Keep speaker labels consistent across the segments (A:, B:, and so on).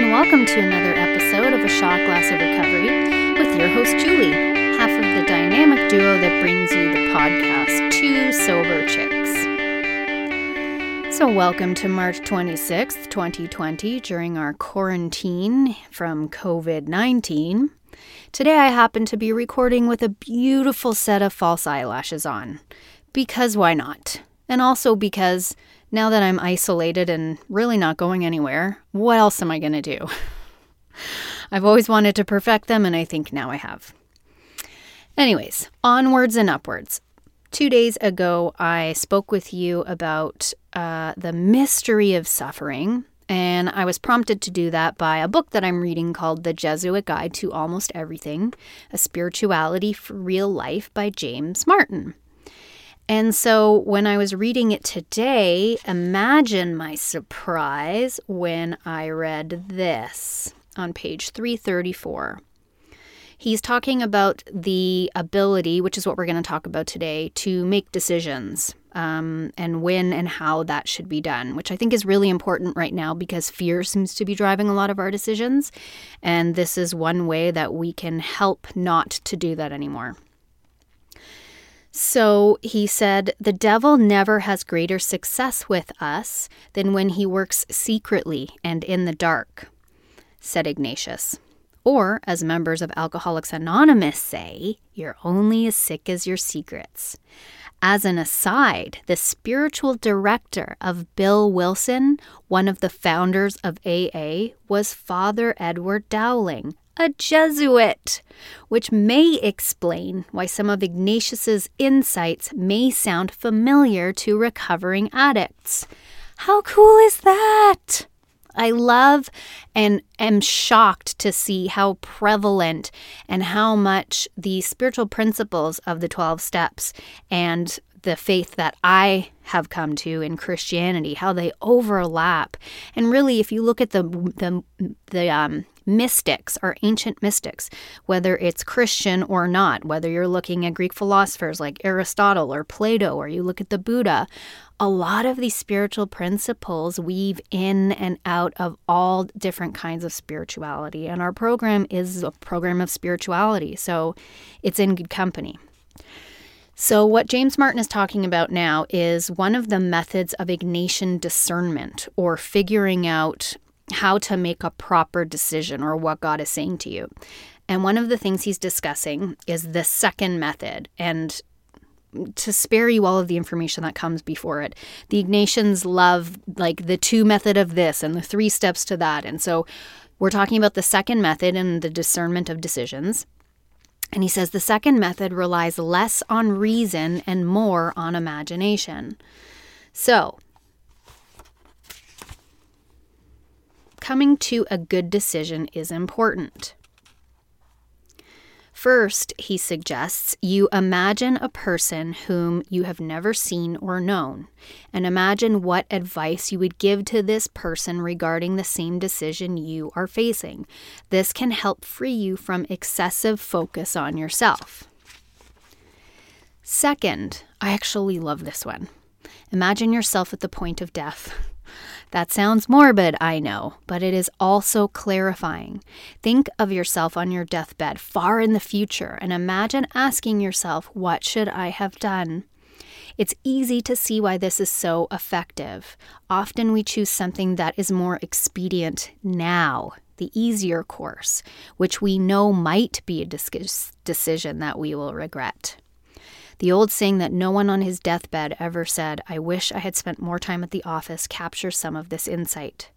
A: and welcome to another episode of A Shot Glass of Recovery with your host, Julie, half of the dynamic duo that brings you the podcast, Two Sober Chicks. So, welcome to March 26th, 2020, during our quarantine from COVID 19. Today, I happen to be recording with a beautiful set of false eyelashes on. Because why not? And also because now that I'm isolated and really not going anywhere, what else am I going to do? I've always wanted to perfect them, and I think now I have. Anyways, onwards and upwards. Two days ago, I spoke with you about uh, the mystery of suffering, and I was prompted to do that by a book that I'm reading called The Jesuit Guide to Almost Everything A Spirituality for Real Life by James Martin. And so when I was reading it today, imagine my surprise when I read this on page 334. He's talking about the ability, which is what we're going to talk about today, to make decisions um, and when and how that should be done, which I think is really important right now because fear seems to be driving a lot of our decisions. And this is one way that we can help not to do that anymore. So he said, The devil never has greater success with us than when he works secretly and in the dark, said Ignatius. Or, as members of Alcoholics Anonymous say, you're only as sick as your secrets. As an aside, the spiritual director of Bill Wilson, one of the founders of AA, was Father Edward Dowling, a Jesuit, which may explain why some of Ignatius's insights may sound familiar to recovering addicts. How cool is that? I love and am shocked to see how prevalent and how much the spiritual principles of the 12 steps and the faith that I have come to in Christianity, how they overlap. And really, if you look at the the the um, mystics or ancient mystics, whether it's Christian or not, whether you're looking at Greek philosophers like Aristotle or Plato, or you look at the Buddha, a lot of these spiritual principles weave in and out of all different kinds of spirituality. And our program is a program of spirituality, so it's in good company. So, what James Martin is talking about now is one of the methods of Ignatian discernment or figuring out how to make a proper decision or what God is saying to you. And one of the things he's discussing is the second method. And to spare you all of the information that comes before it, the Ignatians love like the two method of this and the three steps to that. And so we're talking about the second method and the discernment of decisions. And he says the second method relies less on reason and more on imagination. So, coming to a good decision is important. First, he suggests you imagine a person whom you have never seen or known, and imagine what advice you would give to this person regarding the same decision you are facing. This can help free you from excessive focus on yourself. Second, I actually love this one. Imagine yourself at the point of death. That sounds morbid, I know, but it is also clarifying. Think of yourself on your deathbed far in the future and imagine asking yourself, What should I have done? It's easy to see why this is so effective. Often we choose something that is more expedient now, the easier course, which we know might be a decision that we will regret. The old saying that no one on his deathbed ever said, I wish I had spent more time at the office, captures some of this insight.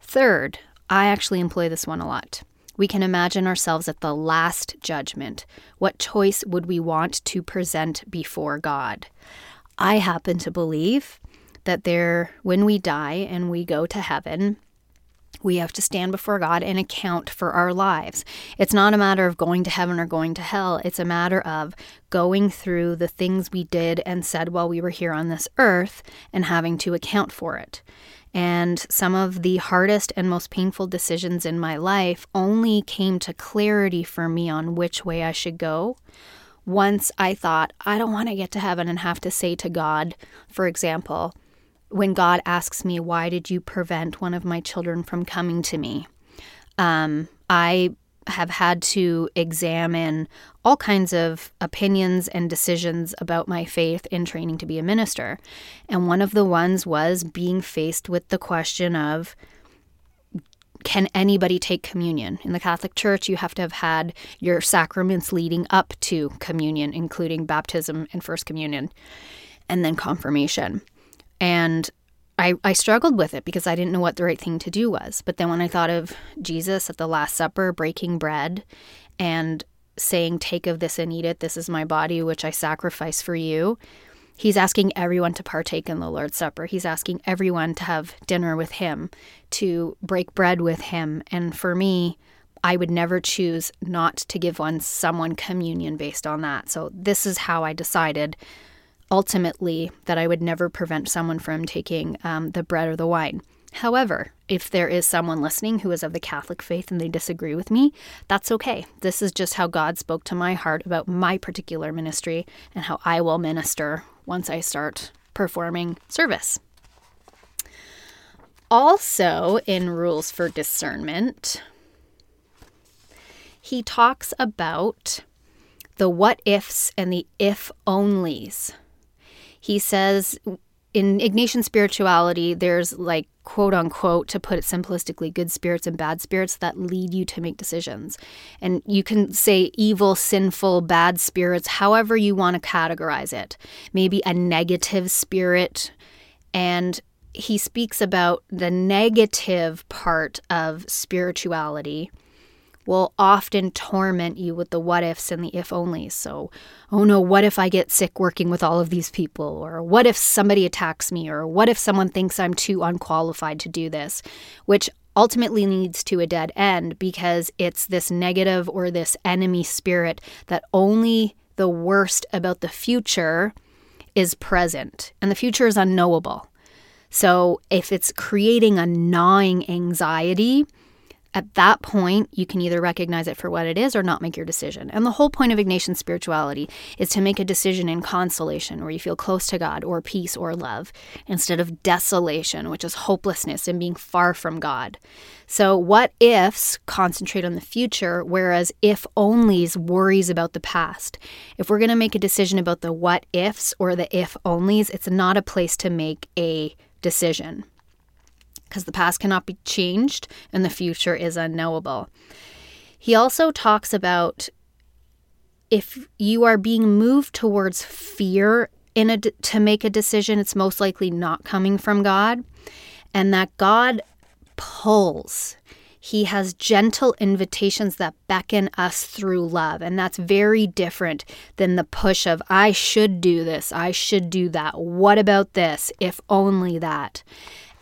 A: Third, I actually employ this one a lot. We can imagine ourselves at the last judgment. What choice would we want to present before God? I happen to believe that there, when we die and we go to heaven, we have to stand before God and account for our lives. It's not a matter of going to heaven or going to hell. It's a matter of going through the things we did and said while we were here on this earth and having to account for it. And some of the hardest and most painful decisions in my life only came to clarity for me on which way I should go. Once I thought, I don't want to get to heaven and have to say to God, for example, when God asks me, Why did you prevent one of my children from coming to me? Um, I have had to examine all kinds of opinions and decisions about my faith in training to be a minister. And one of the ones was being faced with the question of can anybody take communion? In the Catholic Church, you have to have had your sacraments leading up to communion, including baptism and First Communion, and then confirmation. And I, I struggled with it because I didn't know what the right thing to do was. But then when I thought of Jesus at the Last Supper breaking bread and saying, Take of this and eat it, this is my body, which I sacrifice for you, he's asking everyone to partake in the Lord's Supper. He's asking everyone to have dinner with him, to break bread with him. And for me, I would never choose not to give one someone communion based on that. So this is how I decided ultimately that I would never prevent someone from taking um, the bread or the wine. However, if there is someone listening who is of the Catholic faith and they disagree with me, that's okay. This is just how God spoke to my heart about my particular ministry and how I will minister once I start performing service. Also, in Rules for Discernment, he talks about the what ifs and the if onlys he says in Ignatian spirituality, there's like quote unquote, to put it simplistically, good spirits and bad spirits that lead you to make decisions. And you can say evil, sinful, bad spirits, however you want to categorize it. Maybe a negative spirit. And he speaks about the negative part of spirituality will often torment you with the what ifs and the if onlys. So, oh no, what if I get sick working with all of these people? Or what if somebody attacks me? Or what if someone thinks I'm too unqualified to do this? Which ultimately leads to a dead end because it's this negative or this enemy spirit that only the worst about the future is present. And the future is unknowable. So, if it's creating a gnawing anxiety, at that point, you can either recognize it for what it is or not make your decision. And the whole point of Ignatian spirituality is to make a decision in consolation, where you feel close to God, or peace, or love, instead of desolation, which is hopelessness and being far from God. So, what ifs concentrate on the future, whereas if onlys worries about the past. If we're going to make a decision about the what ifs or the if onlys, it's not a place to make a decision because the past cannot be changed and the future is unknowable. He also talks about if you are being moved towards fear in a to make a decision, it's most likely not coming from God, and that God pulls. He has gentle invitations that beckon us through love. And that's very different than the push of, I should do this, I should do that. What about this? If only that.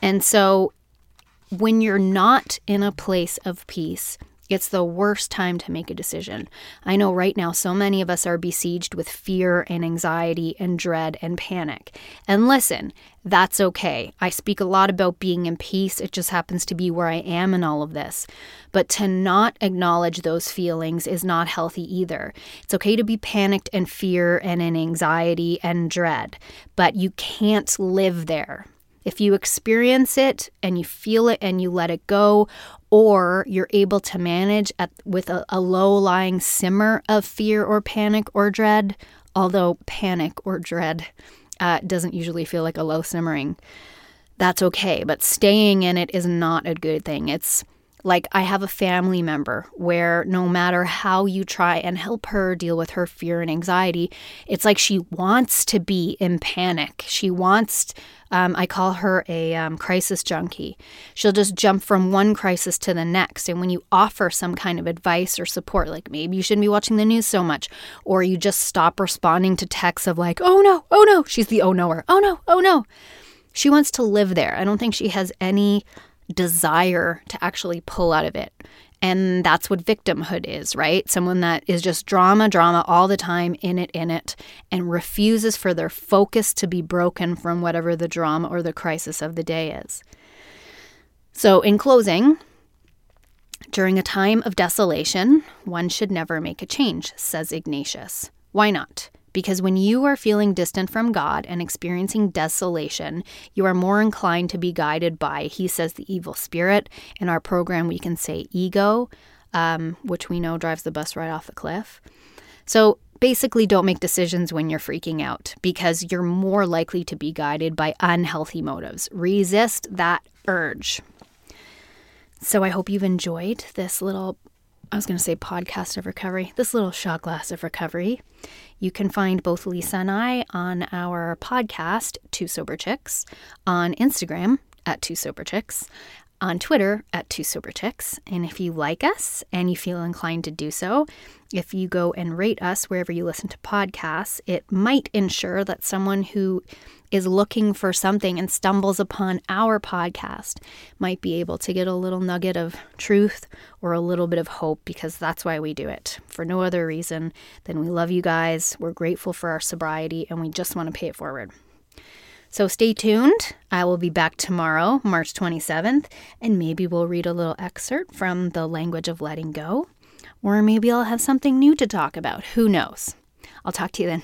A: And so when you're not in a place of peace, it's the worst time to make a decision. I know right now so many of us are besieged with fear and anxiety and dread and panic. And listen, that's okay. I speak a lot about being in peace. It just happens to be where I am in all of this. But to not acknowledge those feelings is not healthy either. It's okay to be panicked and fear and in anxiety and dread, but you can't live there. If you experience it and you feel it and you let it go, or you're able to manage at, with a, a low lying simmer of fear or panic or dread, although panic or dread uh, doesn't usually feel like a low simmering, that's okay. But staying in it is not a good thing. It's like, I have a family member where no matter how you try and help her deal with her fear and anxiety, it's like she wants to be in panic. She wants, um, I call her a um, crisis junkie. She'll just jump from one crisis to the next. And when you offer some kind of advice or support, like maybe you shouldn't be watching the news so much, or you just stop responding to texts of, like, oh no, oh no, she's the oh knower, oh no, oh no. She wants to live there. I don't think she has any desire to actually pull out of it. And that's what victimhood is, right? Someone that is just drama, drama all the time, in it, in it, and refuses for their focus to be broken from whatever the drama or the crisis of the day is. So, in closing, during a time of desolation, one should never make a change, says Ignatius. Why not? Because when you are feeling distant from God and experiencing desolation, you are more inclined to be guided by, he says, the evil spirit. In our program, we can say ego, um, which we know drives the bus right off the cliff. So basically, don't make decisions when you're freaking out because you're more likely to be guided by unhealthy motives. Resist that urge. So I hope you've enjoyed this little I was going to say podcast of recovery, this little shot glass of recovery. You can find both Lisa and I on our podcast, Two Sober Chicks, on Instagram at Two Sober Chicks, on Twitter at Two Sober Chicks. And if you like us and you feel inclined to do so, if you go and rate us wherever you listen to podcasts, it might ensure that someone who is looking for something and stumbles upon our podcast might be able to get a little nugget of truth or a little bit of hope because that's why we do it. For no other reason than we love you guys, we're grateful for our sobriety, and we just want to pay it forward. So stay tuned. I will be back tomorrow, March 27th, and maybe we'll read a little excerpt from The Language of Letting Go. Or maybe I'll have something new to talk about. Who knows? I'll talk to you then.